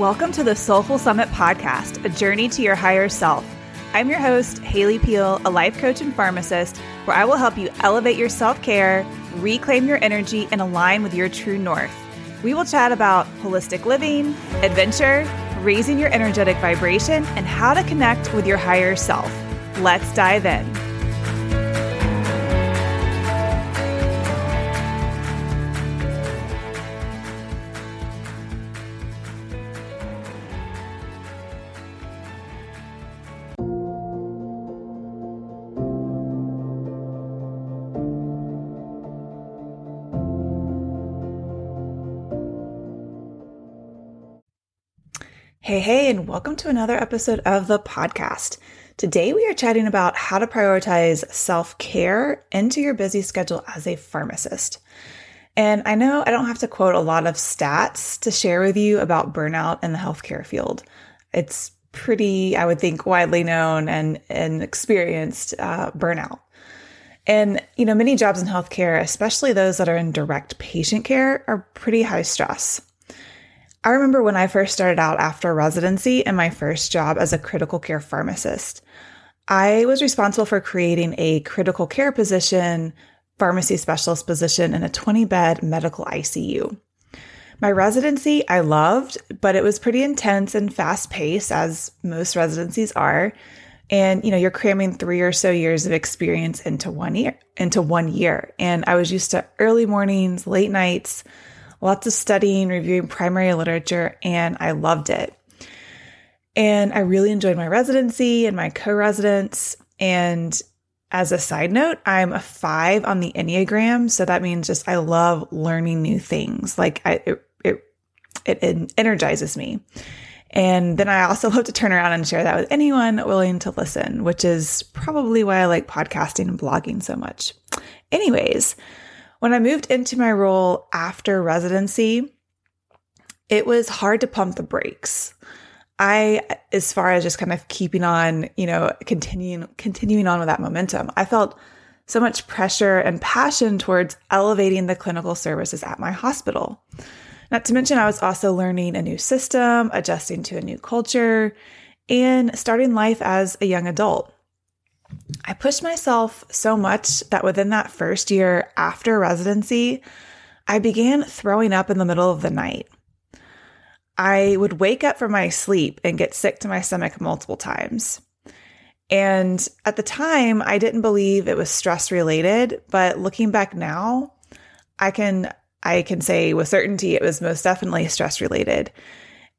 Welcome to the Soulful Summit podcast, a journey to your higher self. I'm your host, Haley Peel, a life coach and pharmacist, where I will help you elevate your self care, reclaim your energy, and align with your true north. We will chat about holistic living, adventure, raising your energetic vibration, and how to connect with your higher self. Let's dive in. Hey, hey, and welcome to another episode of the podcast. Today we are chatting about how to prioritize self care into your busy schedule as a pharmacist. And I know I don't have to quote a lot of stats to share with you about burnout in the healthcare field. It's pretty, I would think, widely known and, and experienced uh, burnout. And, you know, many jobs in healthcare, especially those that are in direct patient care, are pretty high stress. I remember when I first started out after residency and my first job as a critical care pharmacist. I was responsible for creating a critical care position, pharmacy specialist position in a 20 bed medical ICU. My residency I loved, but it was pretty intense and fast paced, as most residencies are. And you know, you're cramming three or so years of experience into one year, into one year. And I was used to early mornings, late nights, lots of studying, reviewing primary literature, and I loved it. And I really enjoyed my residency and my co residents. And as a side note, I'm a five on the Enneagram. So that means just I love learning new things. Like I, it, it, it energizes me. And then I also love to turn around and share that with anyone willing to listen, which is probably why I like podcasting and blogging so much. Anyways, when I moved into my role after residency, it was hard to pump the brakes. I, as far as just kind of keeping on, you know, continuing, continuing on with that momentum, I felt so much pressure and passion towards elevating the clinical services at my hospital. Not to mention, I was also learning a new system, adjusting to a new culture, and starting life as a young adult. I pushed myself so much that within that first year after residency, I began throwing up in the middle of the night. I would wake up from my sleep and get sick to my stomach multiple times. And at the time, I didn't believe it was stress related, but looking back now, I can I can say with certainty it was most definitely stress related.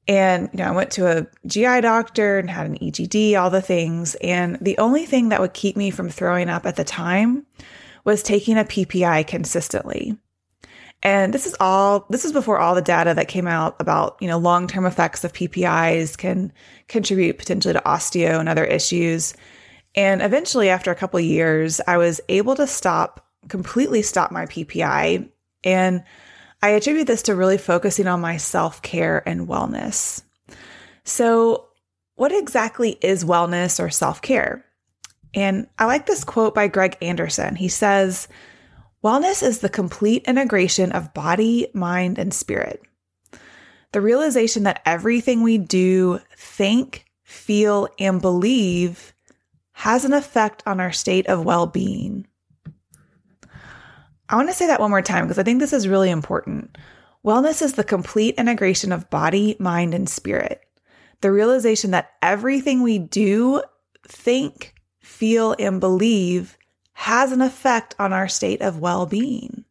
And, you know, I went to a GI doctor and had an EGD, all the things. And the only thing that would keep me from throwing up at the time was taking a PPI consistently. And this is all, this is before all the data that came out about, you know, long term effects of PPIs can contribute potentially to osteo and other issues. And eventually, after a couple years, I was able to stop, completely stop my PPI. And I attribute this to really focusing on my self care and wellness. So, what exactly is wellness or self care? And I like this quote by Greg Anderson. He says, Wellness is the complete integration of body, mind, and spirit. The realization that everything we do, think, feel, and believe has an effect on our state of well being. I want to say that one more time because I think this is really important. Wellness is the complete integration of body, mind, and spirit. The realization that everything we do, think, feel, and believe has an effect on our state of well being.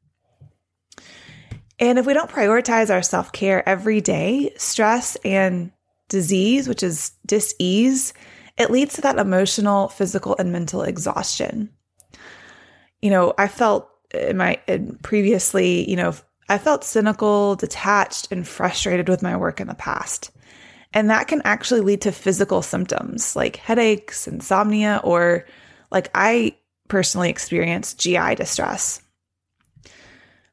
And if we don't prioritize our self care every day, stress and disease, which is dis ease, it leads to that emotional, physical, and mental exhaustion. You know, I felt in my in previously, you know, I felt cynical, detached, and frustrated with my work in the past. And that can actually lead to physical symptoms like headaches, insomnia, or like I personally experienced GI distress.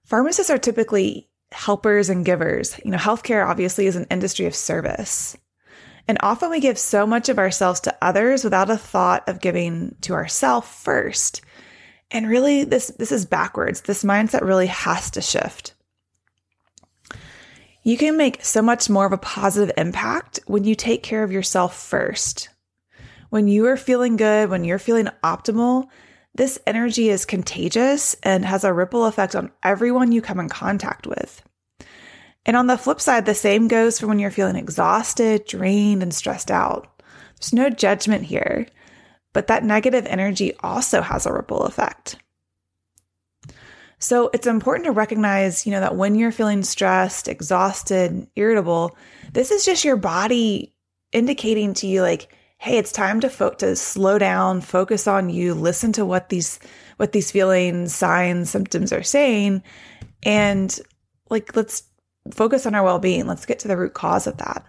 Pharmacists are typically helpers and givers. You know, healthcare obviously is an industry of service. And often we give so much of ourselves to others without a thought of giving to ourselves first. And really this this is backwards. This mindset really has to shift. You can make so much more of a positive impact when you take care of yourself first. When you are feeling good, when you're feeling optimal, this energy is contagious and has a ripple effect on everyone you come in contact with. And on the flip side, the same goes for when you're feeling exhausted, drained, and stressed out. There's no judgment here, but that negative energy also has a ripple effect. So it's important to recognize, you know, that when you're feeling stressed, exhausted, irritable, this is just your body indicating to you like, hey, it's time to fo- to slow down, focus on you, listen to what these what these feelings, signs, symptoms are saying, and like let's focus on our well-being. Let's get to the root cause of that.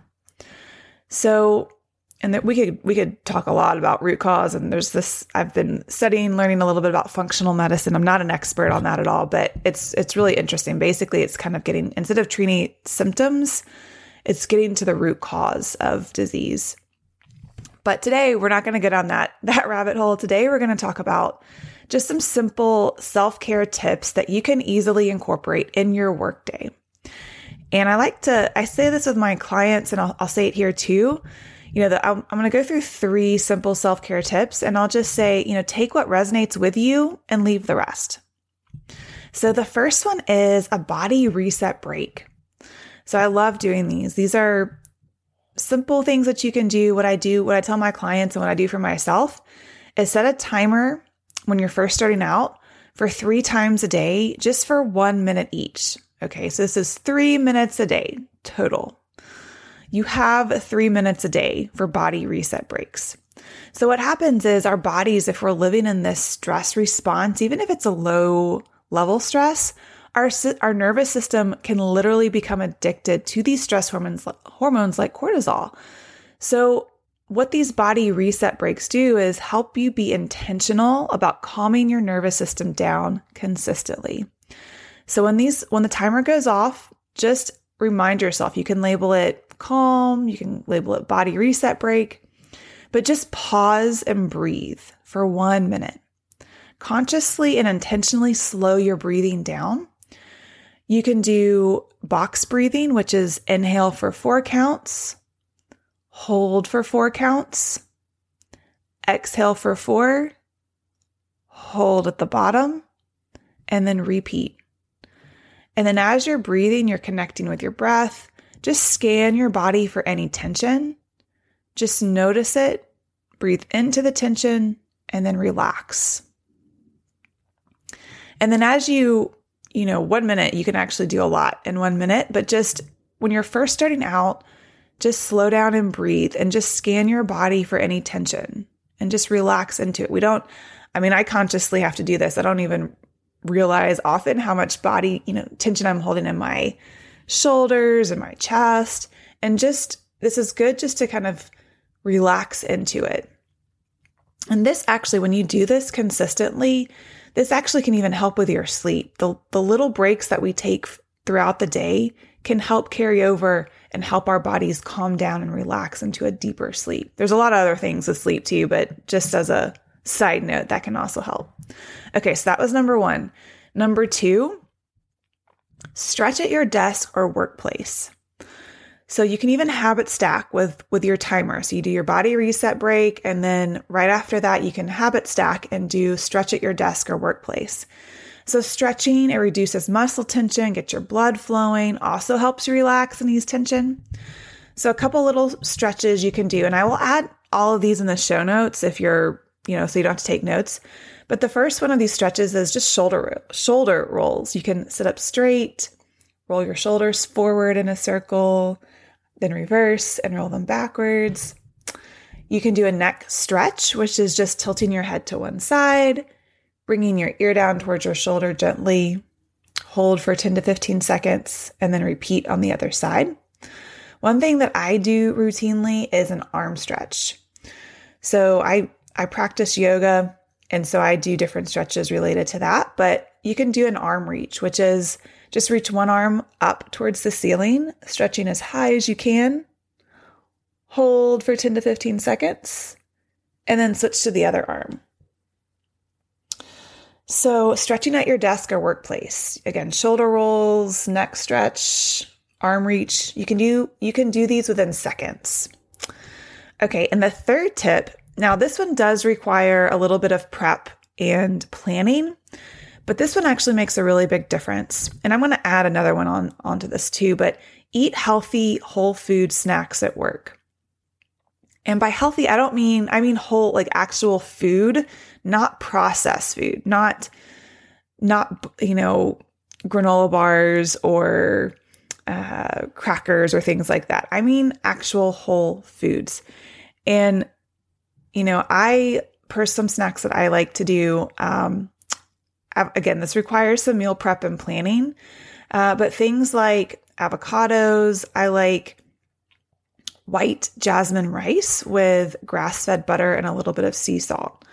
So, and that we could we could talk a lot about root cause and there's this I've been studying learning a little bit about functional medicine. I'm not an expert on that at all, but it's it's really interesting. Basically, it's kind of getting instead of treating symptoms, it's getting to the root cause of disease. But today we're not going to get on that that rabbit hole. Today we're going to talk about just some simple self-care tips that you can easily incorporate in your workday. And I like to, I say this with my clients and I'll, I'll say it here too. You know, that I'm, I'm going to go through three simple self care tips and I'll just say, you know, take what resonates with you and leave the rest. So the first one is a body reset break. So I love doing these. These are simple things that you can do. What I do, what I tell my clients and what I do for myself is set a timer when you're first starting out for three times a day, just for one minute each. Okay, so this is three minutes a day total. You have three minutes a day for body reset breaks. So, what happens is our bodies, if we're living in this stress response, even if it's a low level stress, our, our nervous system can literally become addicted to these stress hormones, hormones like cortisol. So, what these body reset breaks do is help you be intentional about calming your nervous system down consistently. So when these when the timer goes off, just remind yourself. You can label it calm, you can label it body reset break, but just pause and breathe for 1 minute. Consciously and intentionally slow your breathing down. You can do box breathing, which is inhale for 4 counts, hold for 4 counts, exhale for 4, hold at the bottom, and then repeat. And then as you're breathing, you're connecting with your breath. Just scan your body for any tension. Just notice it, breathe into the tension, and then relax. And then as you, you know, one minute, you can actually do a lot in one minute, but just when you're first starting out, just slow down and breathe and just scan your body for any tension and just relax into it. We don't, I mean, I consciously have to do this. I don't even realize often how much body, you know, tension I'm holding in my shoulders and my chest. And just, this is good just to kind of relax into it. And this actually, when you do this consistently, this actually can even help with your sleep. The, the little breaks that we take throughout the day can help carry over and help our bodies calm down and relax into a deeper sleep. There's a lot of other things with sleep too, but just as a Side note, that can also help. Okay, so that was number one. Number two, stretch at your desk or workplace. So you can even habit stack with with your timer. So you do your body reset break and then right after that you can habit stack and do stretch at your desk or workplace. So stretching it reduces muscle tension, gets your blood flowing, also helps you relax and ease tension. So a couple little stretches you can do and I will add all of these in the show notes if you're you know, so you don't have to take notes. But the first one of these stretches is just shoulder shoulder rolls. You can sit up straight, roll your shoulders forward in a circle, then reverse and roll them backwards. You can do a neck stretch, which is just tilting your head to one side, bringing your ear down towards your shoulder gently. Hold for 10 to 15 seconds and then repeat on the other side. One thing that I do routinely is an arm stretch. So I I practice yoga, and so I do different stretches related to that. But you can do an arm reach, which is just reach one arm up towards the ceiling, stretching as high as you can. Hold for 10 to 15 seconds, and then switch to the other arm. So, stretching at your desk or workplace. Again, shoulder rolls, neck stretch, arm reach. You can do you can do these within seconds. Okay, and the third tip, now this one does require a little bit of prep and planning, but this one actually makes a really big difference. And I'm going to add another one on onto this too, but eat healthy whole food snacks at work. And by healthy, I don't mean I mean whole like actual food, not processed food, not not you know granola bars or uh, crackers or things like that. I mean actual whole foods. And, you know, I, per some snacks that I like to do, um, again, this requires some meal prep and planning, uh, but things like avocados, I like white jasmine rice with grass fed butter and a little bit of sea salt.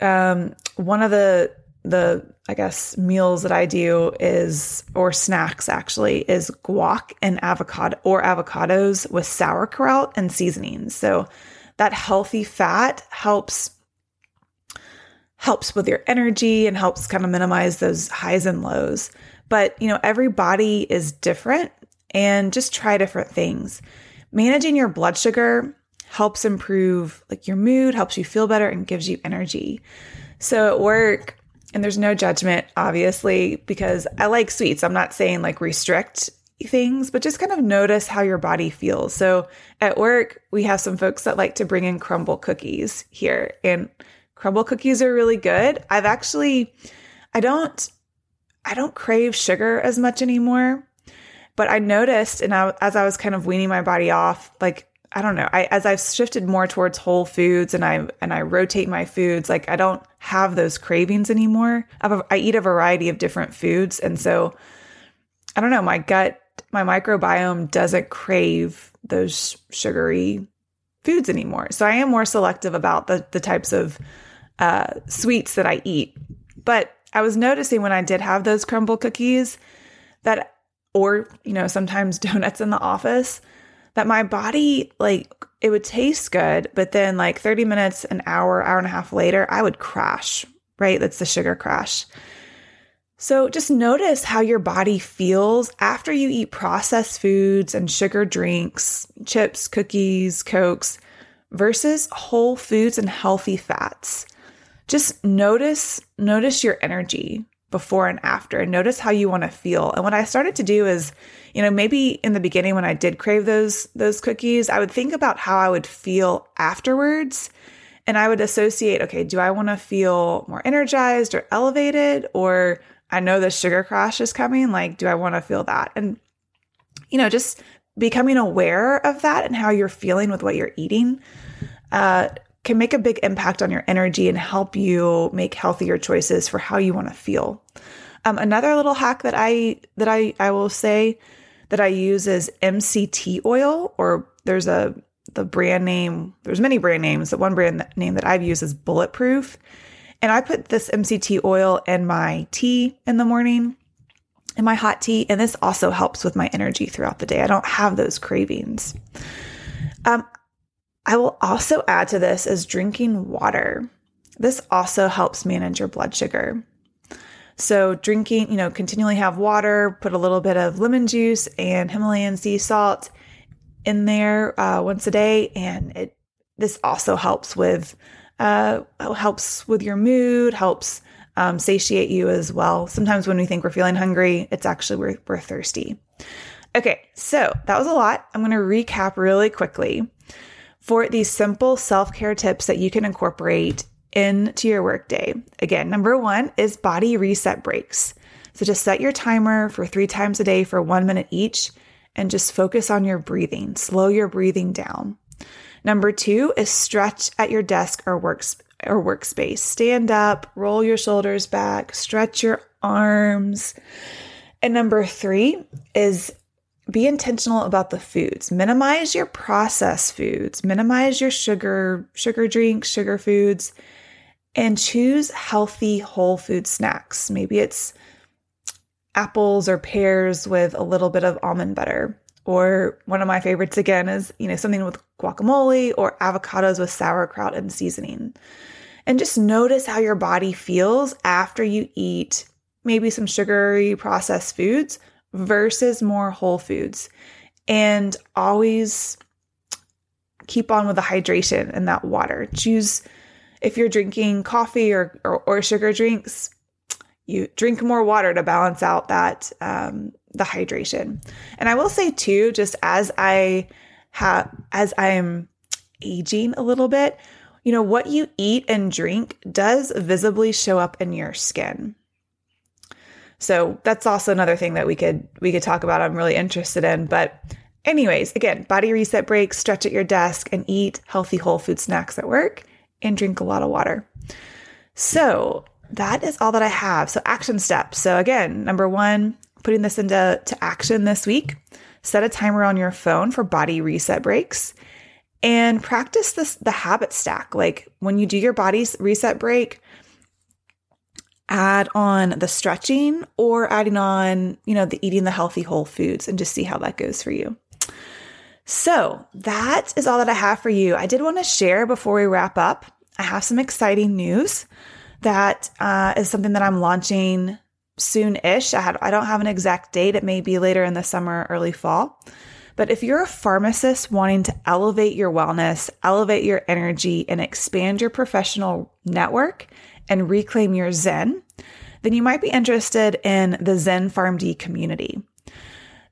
Um, one of the the I guess meals that I do is or snacks actually is guac and avocado or avocados with sauerkraut and seasonings. So that healthy fat helps helps with your energy and helps kind of minimize those highs and lows. But, you know, every body is different and just try different things. Managing your blood sugar helps improve like your mood, helps you feel better and gives you energy. So at work, and there's no judgment, obviously, because I like sweets. I'm not saying like restrict things, but just kind of notice how your body feels. So at work, we have some folks that like to bring in Crumbl cookies here, and Crumbl cookies are really good. I've actually, I don't, I don't crave sugar as much anymore, but I noticed, and I, as I was kind of weaning my body off, like I don't know. I as I've shifted more towards whole foods and I and I rotate my foods, like I don't have those cravings anymore. I eat a variety of different foods, and so I don't know. My gut, my microbiome doesn't crave those sugary foods anymore. So I am more selective about the the types of uh, sweets that I eat. But I was noticing when I did have those Crumbl cookies that, or you know, sometimes donuts in the office that my body like it would taste good, but then like 30 minutes, an hour, hour and a half later, I would crash, right? That's the sugar crash. So just notice how your body feels after you eat processed foods and sugar drinks, chips, cookies, cokes versus whole foods and healthy fats. Just notice notice your energy before and after and notice how you want to feel. And what I started to do is, you know, maybe in the beginning when I did crave those those cookies, I would think about how I would feel afterwards and I would associate, okay, do I want to feel more energized or elevated or I know the sugar crash is coming, like do I want to feel that? And you know, just becoming aware of that and how you're feeling with what you're eating uh, can make a big impact on your energy and help you make healthier choices for how you want to feel. Um, another little hack that I that I I will say that I use is MCT oil, or there's a the brand name. There's many brand names. The one brand name that I've used is Bulletproof, and I put this MCT oil in my tea in the morning, in my hot tea, and this also helps with my energy throughout the day. I don't have those cravings. Um, I will also add to this is drinking water. This also helps manage your blood sugar. So, drinking, you know, continually have water, put a little bit of lemon juice and Himalayan sea salt in there uh, once a day, and it this also helps with uh, helps with your mood, helps um, satiate you as well. Sometimes when we think we're feeling hungry, it's actually we're, we're thirsty. Okay, so that was a lot. I'm going to recap really quickly for these simple self care tips that you can incorporate into your workday. Again, number one is body reset breaks. So just set your timer for three times a day for one minute each and just focus on your breathing. Slow your breathing down. Number two is stretch at your desk or works or workspace. Stand up, roll your shoulders back, stretch your arms. And number three is be intentional about the foods. Minimize your processed foods, minimize your sugar, sugar drinks, sugar foods, and choose healthy whole food snacks. Maybe it's apples or pears with a little bit of almond butter. Or one of my favorites again is, you know, something with guacamole or avocados with sauerkraut and seasoning. And just notice how your body feels after you eat maybe some sugary processed foods versus more whole foods. And always keep on with the hydration and that water. Choose if you're drinking coffee or, or, or sugar drinks, you drink more water to balance out that um, the hydration. And I will say too, just as I have as I'm aging a little bit, you know, what you eat and drink does visibly show up in your skin. So that's also another thing that we could we could talk about. I'm really interested in, but anyways, again, body reset breaks, stretch at your desk and eat healthy whole food snacks at work and drink a lot of water. So, that is all that I have. So, action steps. So, again, number 1, putting this into to action this week. Set a timer on your phone for body reset breaks and practice this the habit stack. Like when you do your body's reset break, add on the stretching or adding on, you know, the eating the healthy whole foods and just see how that goes for you. So, that is all that I have for you. I did want to share before we wrap up. I have some exciting news that uh, is something that I'm launching soon-ish. I I don't have an exact date. It may be later in the summer, early fall. But if you're a pharmacist wanting to elevate your wellness, elevate your energy, and expand your professional network and reclaim your Zen, then you might be interested in the Zen PharmD community.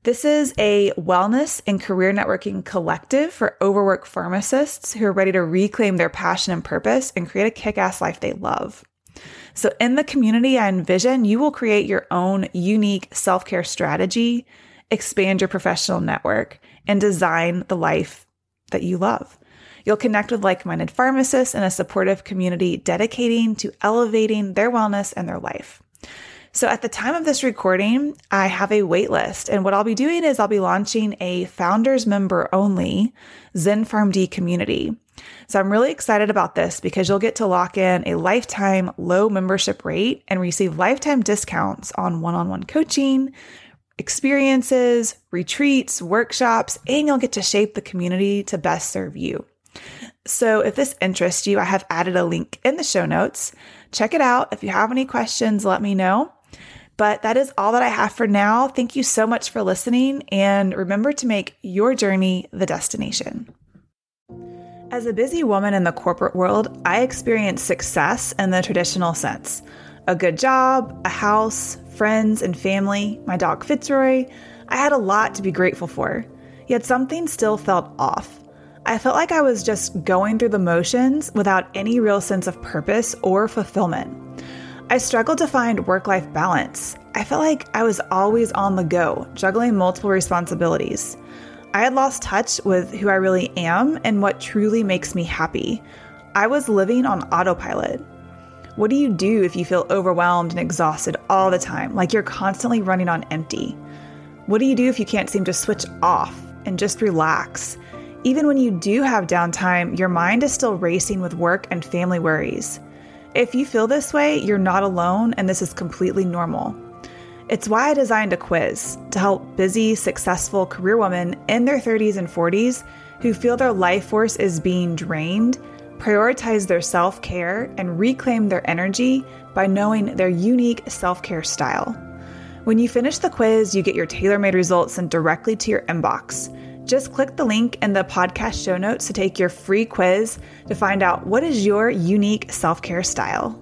This is a wellness and career networking collective for overworked pharmacists who are ready to reclaim their passion and purpose and create a kick ass life they love. So, in the community I envision, you will create your own unique self care strategy, expand your professional network, and design the life that you love. You'll connect with like minded pharmacists in a supportive community dedicating to elevating their wellness and their life. So at the time of this recording, I have a wait list. And what I'll be doing is I'll be launching a founders member only Zen PharmD community. So I'm really excited about this because you'll get to lock in a lifetime low membership rate and receive lifetime discounts on one on one coaching, experiences, retreats, workshops, and you'll get to shape the community to best serve you. So if this interests you, I have added a link in the show notes. Check it out. If you have any questions, let me know. But that is all that I have for now. Thank you so much for listening, and remember to make your journey the destination. As a busy woman in the corporate world, I experienced success in the traditional sense a good job, a house, friends, and family, my dog Fitzroy. I had a lot to be grateful for, yet something still felt off. I felt like I was just going through the motions without any real sense of purpose or fulfillment. I struggled to find work life balance. I felt like I was always on the go, juggling multiple responsibilities. I had lost touch with who I really am and what truly makes me happy. I was living on autopilot. What do you do if you feel overwhelmed and exhausted all the time, like you're constantly running on empty? What do you do if you can't seem to switch off and just relax? Even when you do have downtime, your mind is still racing with work and family worries. If you feel this way, you're not alone and this is completely normal. It's why I designed a quiz to help busy, successful career women in their 30s and 40s who feel their life force is being drained prioritize their self care and reclaim their energy by knowing their unique self care style. When you finish the quiz, you get your tailor made results sent directly to your inbox. Just click the link in the podcast show notes to take your free quiz to find out what is your unique self care style.